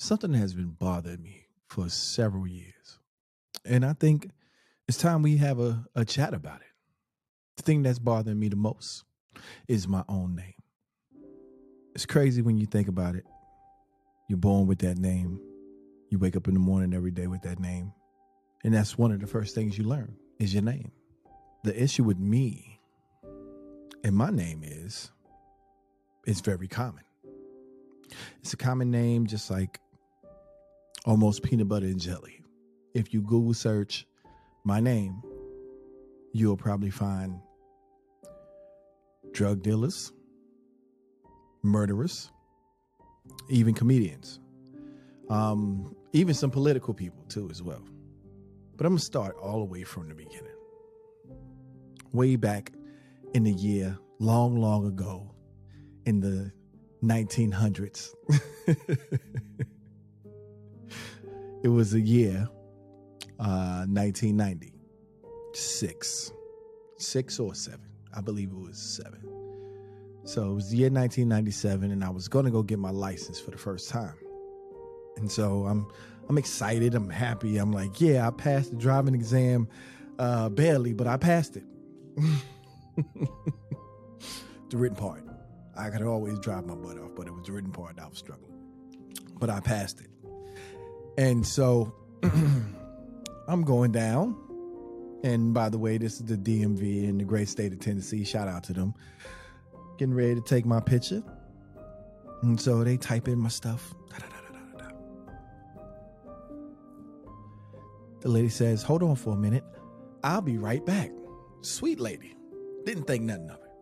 something has been bothering me for several years. And I think it's time we have a, a chat about it. The thing that's bothering me the most is my own name. It's crazy when you think about it. You're born with that name. You wake up in the morning every day with that name. And that's one of the first things you learn is your name. The issue with me and my name is it's very common. It's a common name just like almost peanut butter and jelly. If you Google search my name, you'll probably find drug dealers, murderers, even comedians, um, even some political people too, as well. But I'm gonna start all the way from the beginning. Way back in the year, long, long ago, in the 1900s. it was a year, uh, 1996, six or seven. I believe it was seven. So it was the year 1997, and I was going to go get my license for the first time. And so I'm I'm excited. I'm happy. I'm like, yeah, I passed the driving exam, uh, barely, but I passed it. the written part. I could always drive my butt off, but it was the written part I was struggling. But I passed it. And so I'm going down. And by the way, this is the DMV in the great state of Tennessee. Shout out to them. Getting ready to take my picture. And so they type in my stuff. The lady says, Hold on for a minute. I'll be right back. Sweet lady. Didn't think nothing of it.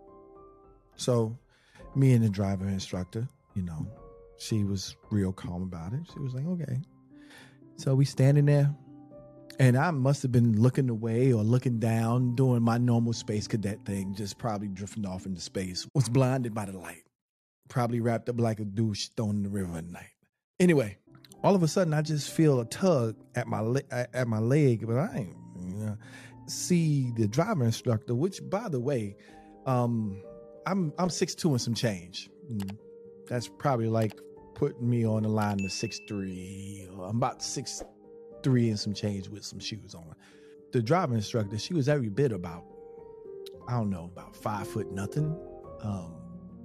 So, me and the driver instructor, you know, she was real calm about it. She was like, okay. So we standing there, and I must have been looking away or looking down, doing my normal space cadet thing, just probably drifting off into space. Was blinded by the light, probably wrapped up like a douche thrown in the river at night. Anyway, all of a sudden, I just feel a tug at my le- at my leg, but I ain't you know, see the driver instructor. Which, by the way, um, I'm I'm six two and some change. Mm, that's probably like putting me on the line to six three. I'm about six three and some change with some shoes on. The driving instructor, she was every bit about, I don't know, about five foot nothing. Um,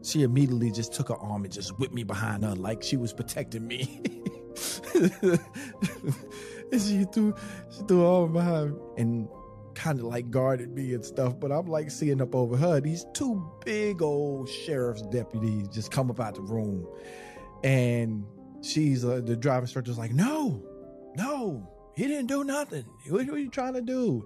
she immediately just took her arm and just whipped me behind her like she was protecting me. and she threw she threw her arm behind me and kind of like guarded me and stuff. But I'm like seeing up over her. These two big old sheriff's deputies just come up out the room, and she's uh, the driver instructor's like, "No, no, he didn't do nothing. What, are you trying to do?"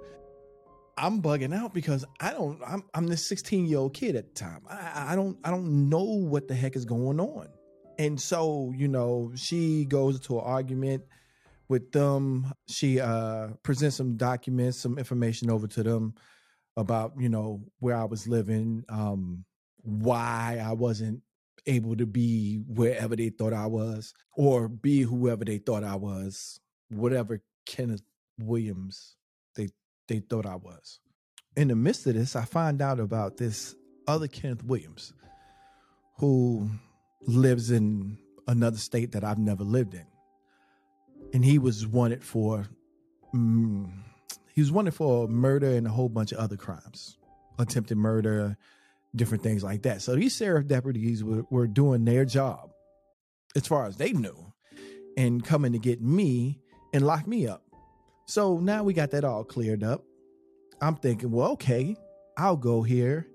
I'm bugging out because I don't. I'm I'm this 16 year old kid at the time. I, I don't I don't know what the heck is going on, and so you know she goes into an argument with them. She uh, presents some documents, some information over to them about you know where I was living, um, why I wasn't able to be wherever they thought I was, or be whoever they thought I was, whatever Kenneth Williams they they thought I was. In the midst of this, I find out about this other Kenneth Williams who lives in another state that I've never lived in and he was wanted for mm, he was wanted for murder and a whole bunch of other crimes, attempted murder, different things like that. So these sheriff deputies were, were doing their job as far as they knew, and coming to get me and lock me up. So now we got that all cleared up. I'm thinking, well, okay, I'll go here,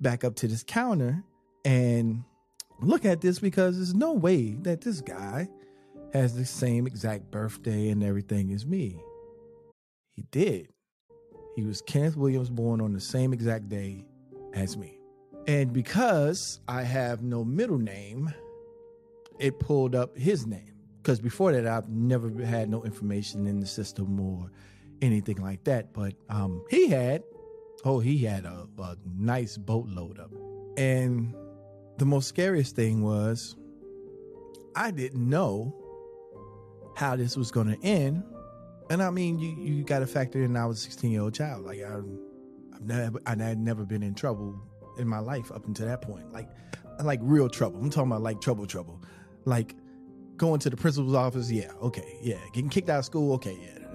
back up to this counter, and look at this because there's no way that this guy has the same exact birthday and everything as me. He did. He was Kenneth Williams born on the same exact day as me. And because I have no middle name, it pulled up his name. Because before that, I've never had no information in the system or anything like that. But um, he had, oh, he had a, a nice boatload of it. And the most scariest thing was, I didn't know how this was going to end. And I mean, you you got to factor in I was a 16 year old child. Like I, I've never I had never been in trouble in my life up until that point. Like like real trouble. I'm talking about like trouble trouble. Like going to the principal's office, yeah, okay, yeah. Getting kicked out of school, okay, yeah.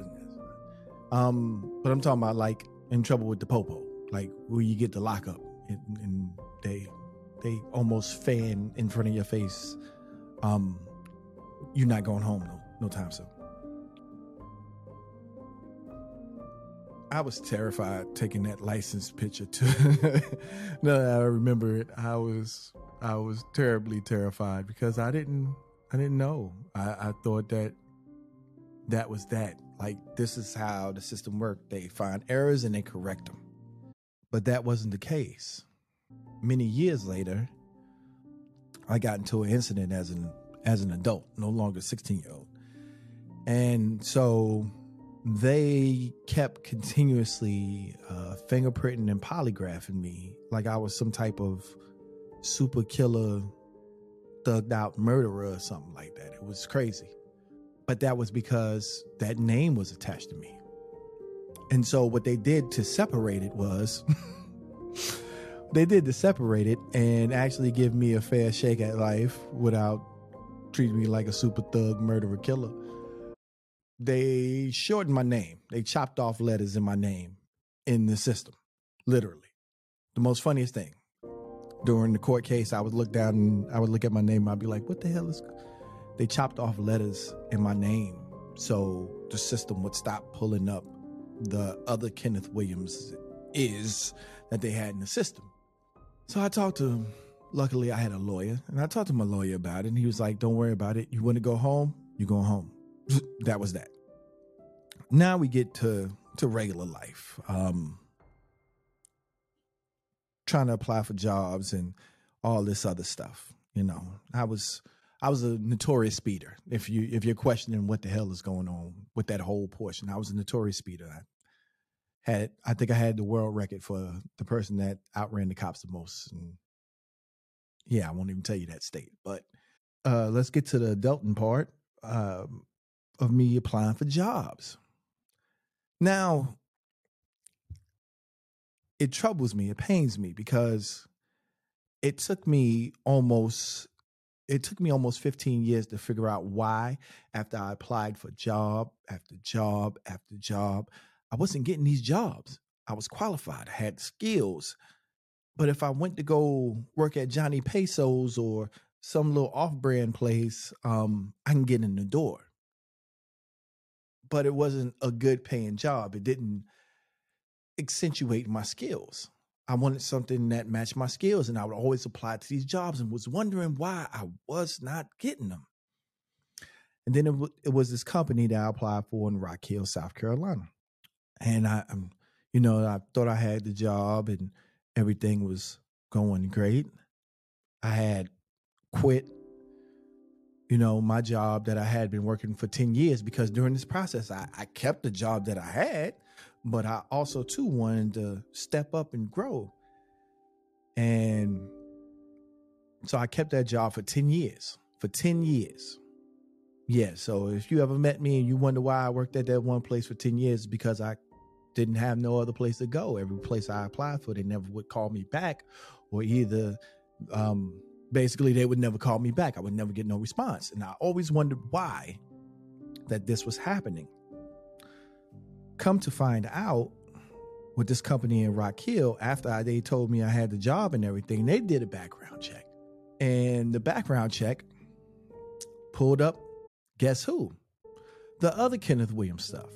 Um, but I'm talking about like in trouble with the popo, like where you get the lockup and, and they they almost fan in front of your face. Um, you're not going home no no time soon. I was terrified taking that license picture too. no, I remember it. I was I was terribly terrified because I didn't I didn't know. I, I thought that that was that. Like this is how the system worked. They find errors and they correct them. But that wasn't the case. Many years later, I got into an incident as an as an adult, no longer 16 year old. And so they kept continuously uh, fingerprinting and polygraphing me like I was some type of super killer, thugged out murderer or something like that. It was crazy. But that was because that name was attached to me. And so what they did to separate it was they did to separate it and actually give me a fair shake at life without treating me like a super thug murderer killer they shortened my name. They chopped off letters in my name in the system, literally. The most funniest thing during the court case, I would look down and I would look at my name. I'd be like, "What the hell is?" They chopped off letters in my name so the system would stop pulling up the other Kenneth Williams is that they had in the system. So I talked to him. Luckily, I had a lawyer, and I talked to my lawyer about it. And he was like, "Don't worry about it. You want to go home? You go home." That was that. Now we get to to regular life. Um, trying to apply for jobs and all this other stuff. You know, I was I was a notorious speeder. If you if you're questioning what the hell is going on with that whole portion, I was a notorious speeder. I had I think I had the world record for the person that outran the cops the most. And yeah, I won't even tell you that state. But uh, let's get to the adulting part. Um, of me applying for jobs. Now, it troubles me, it pains me because it took me almost it took me almost 15 years to figure out why after I applied for job after job after job, I wasn't getting these jobs. I was qualified, I had skills. But if I went to go work at Johnny Pesos or some little off-brand place, um, I can get in the door but it wasn't a good paying job. It didn't accentuate my skills. I wanted something that matched my skills, and I would always apply to these jobs and was wondering why I was not getting them. And then it, w- it was this company that I applied for in Rock Hill, South Carolina. And I, um, you know, I thought I had the job and everything was going great. I had quit you know, my job that I had been working for 10 years because during this process, I, I kept the job that I had, but I also too wanted to step up and grow. And so I kept that job for 10 years. For 10 years. Yeah. So if you ever met me and you wonder why I worked at that one place for 10 years, because I didn't have no other place to go. Every place I applied for, they never would call me back or either um, basically they would never call me back. I would never get no response. And I always wondered why that this was happening. Come to find out with this company in Rock Hill, after they told me I had the job and everything, they did a background check. And the background check pulled up, guess who? The other Kenneth Williams stuff.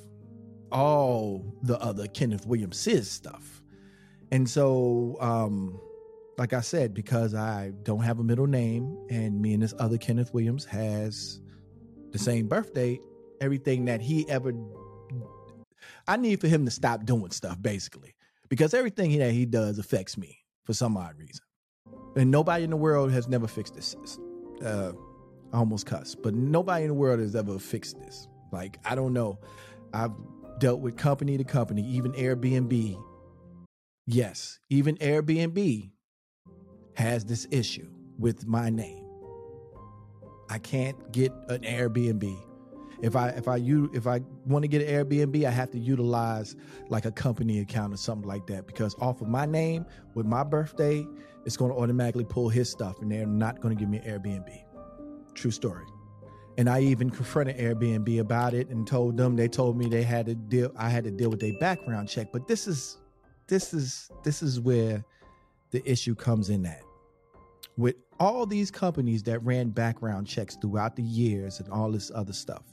All the other Kenneth Williams' stuff. And so um, like I said, because I don't have a middle name and me and this other Kenneth Williams has the same birthday, everything that he ever I need for him to stop doing stuff basically. Because everything that he does affects me for some odd reason. And nobody in the world has never fixed this. Uh, I almost cuss, but nobody in the world has ever fixed this. Like, I don't know. I've dealt with company to company, even Airbnb. Yes, even Airbnb has this issue with my name. I can't get an Airbnb. If I if I you if I want to get an Airbnb, I have to utilize like a company account or something like that because off of my name with my birthday, it's going to automatically pull his stuff and they're not going to give me an Airbnb. True story. And I even confronted Airbnb about it and told them they told me they had to deal I had to deal with their background check. But this is this is this is where the issue comes in at. With all these companies that ran background checks throughout the years and all this other stuff,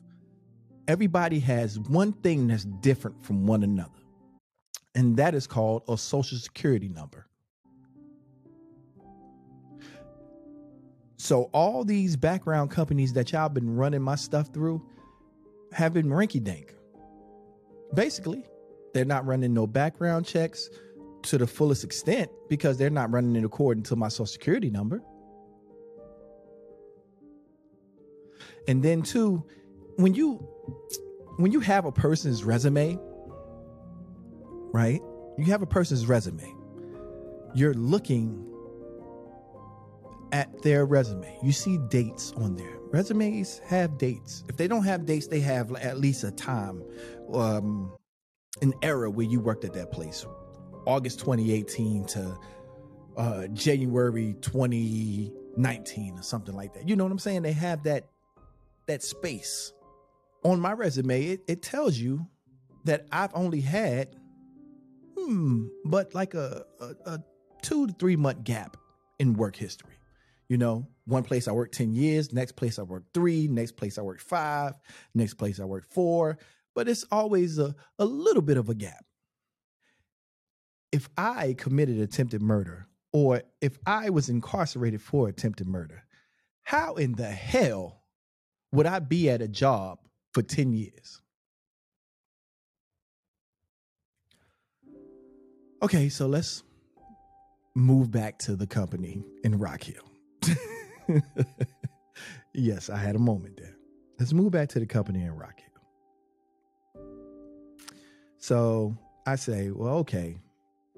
everybody has one thing that's different from one another. And that is called a social security number. So all these background companies that y'all been running my stuff through have been rinky dink. Basically, they're not running no background checks to the fullest extent because they're not running it according to my social security number. And then too, when you when you have a person's resume, right? You have a person's resume. You're looking at their resume. You see dates on there. Resumes have dates. If they don't have dates, they have at least a time, um, an era where you worked at that place. August 2018 to uh, January 2019 or something like that. You know what I'm saying? They have that that space. On my resume, it, it tells you that I've only had hmm, but like a, a, a two to three month gap in work history. You know, one place I worked 10 years, next place I worked three, next place I worked five, next place I worked four, but it's always a, a little bit of a gap. If I committed attempted murder or if I was incarcerated for attempted murder, how in the hell would I be at a job for 10 years? Okay, so let's move back to the company in Rock Hill. yes, I had a moment there. Let's move back to the company in Rock Hill. So I say, well, okay,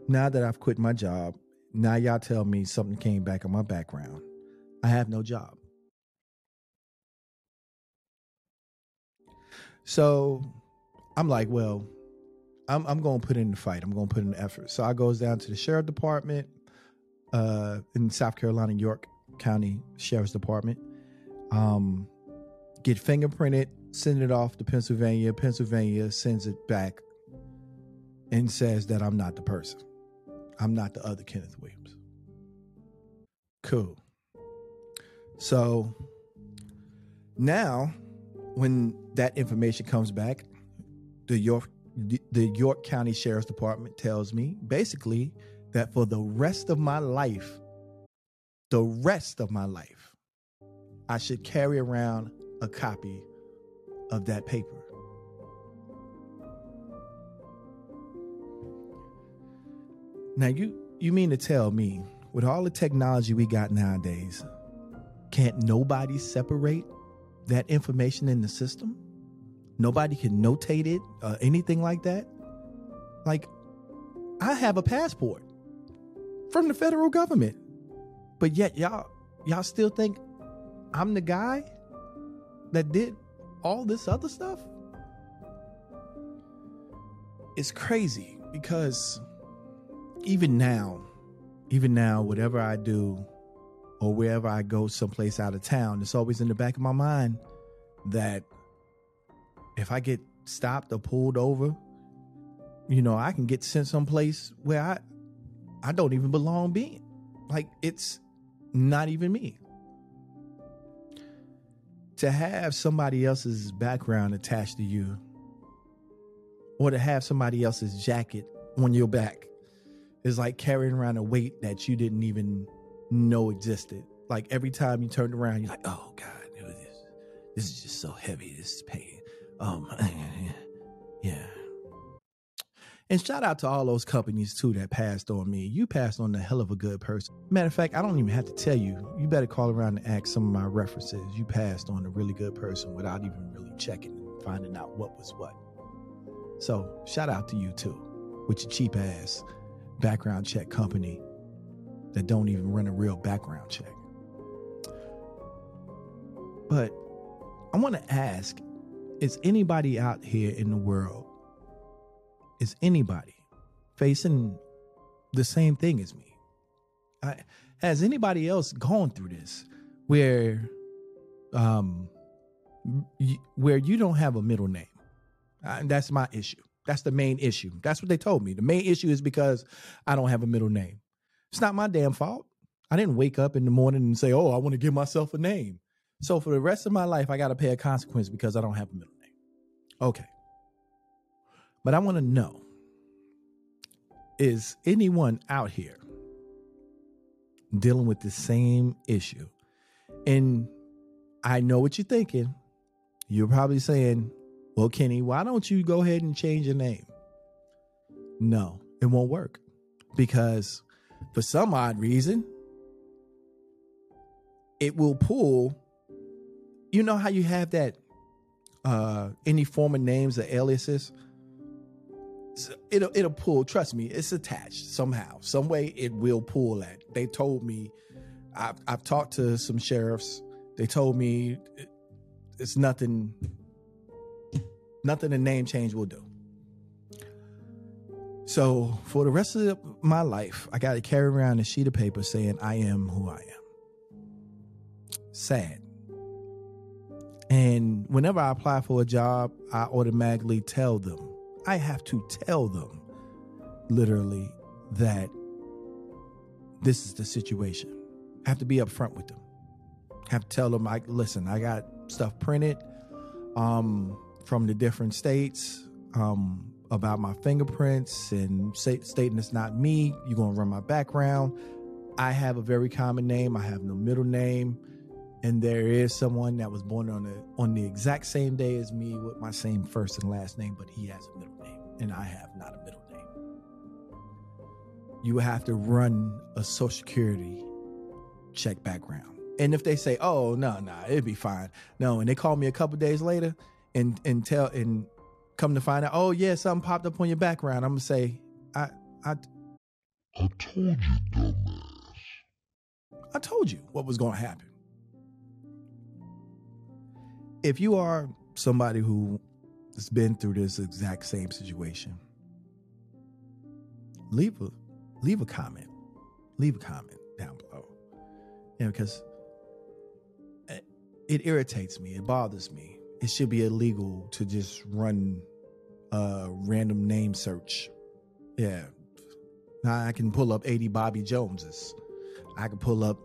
now that I've quit my job, now y'all tell me something came back on my background. I have no job. So I'm like, well, I'm I'm gonna put in the fight. I'm gonna put in the effort. So I goes down to the sheriff department uh, in South Carolina, York County Sheriff's Department. Um, get fingerprinted, send it off to Pennsylvania. Pennsylvania sends it back and says that I'm not the person. I'm not the other Kenneth Williams. Cool. So now, when that information comes back, the York the York County Sheriff's Department tells me basically that for the rest of my life, the rest of my life, I should carry around a copy of that paper. Now you you mean to tell me with all the technology we got nowadays, can't nobody separate that information in the system? Nobody can notate it or anything like that? Like I have a passport from the federal government. But yet y'all y'all still think I'm the guy that did all this other stuff? It's crazy because even now, even now, whatever I do or wherever I go someplace out of town, it's always in the back of my mind that if I get stopped or pulled over, you know, I can get sent someplace where I I don't even belong being. Like it's not even me. To have somebody else's background attached to you, or to have somebody else's jacket on your back, is like carrying around a weight that you didn't even know existed. Like every time you turned around, you're like, oh God, this, this is just so heavy. This is pain. Um, yeah. And shout out to all those companies too that passed on me. You passed on a hell of a good person. Matter of fact, I don't even have to tell you. You better call around and ask some of my references. You passed on a really good person without even really checking and finding out what was what. So shout out to you too, with your cheap ass background check company that don't even run a real background check. But I want to ask is anybody out here in the world is anybody facing the same thing as me? I, has anybody else gone through this where um where you don't have a middle name. Uh, that's my issue. That's the main issue. That's what they told me. The main issue is because I don't have a middle name. It's not my damn fault. I didn't wake up in the morning and say, "Oh, I want to give myself a name." So for the rest of my life, I got to pay a consequence because I don't have a middle name. Okay. But I want to know is anyone out here dealing with the same issue? And I know what you're thinking. You're probably saying, well, Kenny, why don't you go ahead and change your name? No, it won't work because for some odd reason, it will pull. You know how you have that uh any form of names or aliases? it'll it'll pull. Trust me, it's attached somehow, some way. It will pull that. They told me. I've I've talked to some sheriffs. They told me it's nothing. Nothing a name change will do. So for the rest of my life, I got to carry around a sheet of paper saying I am who I am. Sad. And whenever I apply for a job, I automatically tell them I have to tell them literally that this is the situation. I have to be upfront with them. I have to tell them, I listen, I got stuff printed um, from the different states um, about my fingerprints and say, stating it's not me. You're gonna run my background. I have a very common name. I have no middle name and there is someone that was born on the on the exact same day as me with my same first and last name, but he has a middle name, and I have not a middle name. You have to run a Social Security check background, and if they say, "Oh no, no, it'd be fine," no, and they call me a couple days later and and tell and come to find out, "Oh yeah, something popped up on your background," I'm gonna say, "I I." I told you, dumbass. I told you what was going to happen if you are somebody who has been through this exact same situation, leave a leave a comment. Leave a comment down below. You know, because eh, it irritates me. It bothers me. It should be illegal to just run a random name search. Yeah. Now I can pull up 80 Bobby Joneses. I can pull up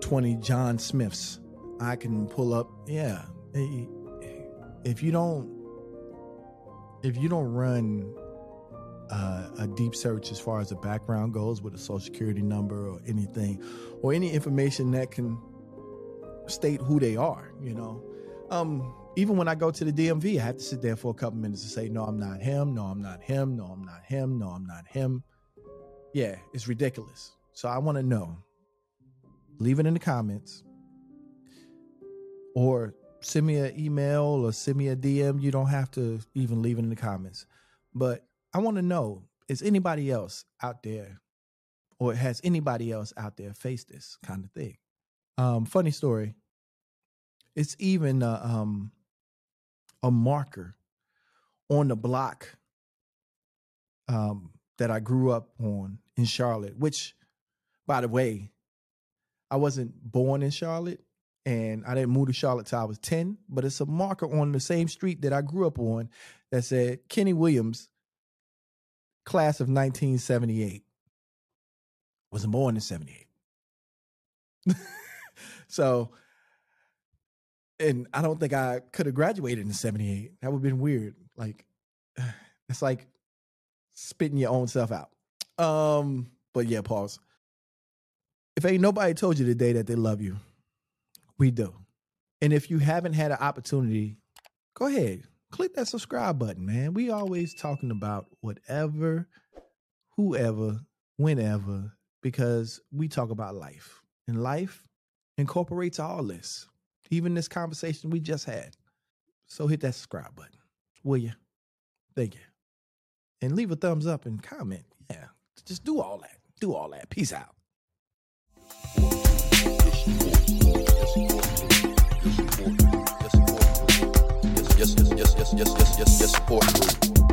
20 John Smiths. I can pull up, yeah, if you don't if you don't run uh, a deep search as far as the background goes with a social security number or anything or any information that can state who they are you know um, even when i go to the dmv i have to sit there for a couple minutes to say no i'm not him no i'm not him no i'm not him no i'm not him yeah it's ridiculous so i want to know leave it in the comments or send me an email or send me a DM. You don't have to even leave it in the comments. But I want to know is anybody else out there or has anybody else out there faced this kind of thing? Um, funny story. It's even a, um, a marker on the block um, that I grew up on in Charlotte, which, by the way, I wasn't born in Charlotte and I didn't move to Charlotte till I was 10, but it's a marker on the same street that I grew up on that said Kenny Williams, class of 1978. Wasn't born in 78. so, and I don't think I could have graduated in 78. That would have been weird. Like, it's like spitting your own self out. Um, but yeah, pause. If ain't nobody told you today that they love you, we do. And if you haven't had an opportunity, go ahead, click that subscribe button, man. We always talking about whatever, whoever, whenever, because we talk about life. And life incorporates all this, even this conversation we just had. So hit that subscribe button, will you? Thank you. And leave a thumbs up and comment. Yeah, just do all that. Do all that. Peace out. Yes, yes, yes, yes, yes, yes, yes, yes, support group.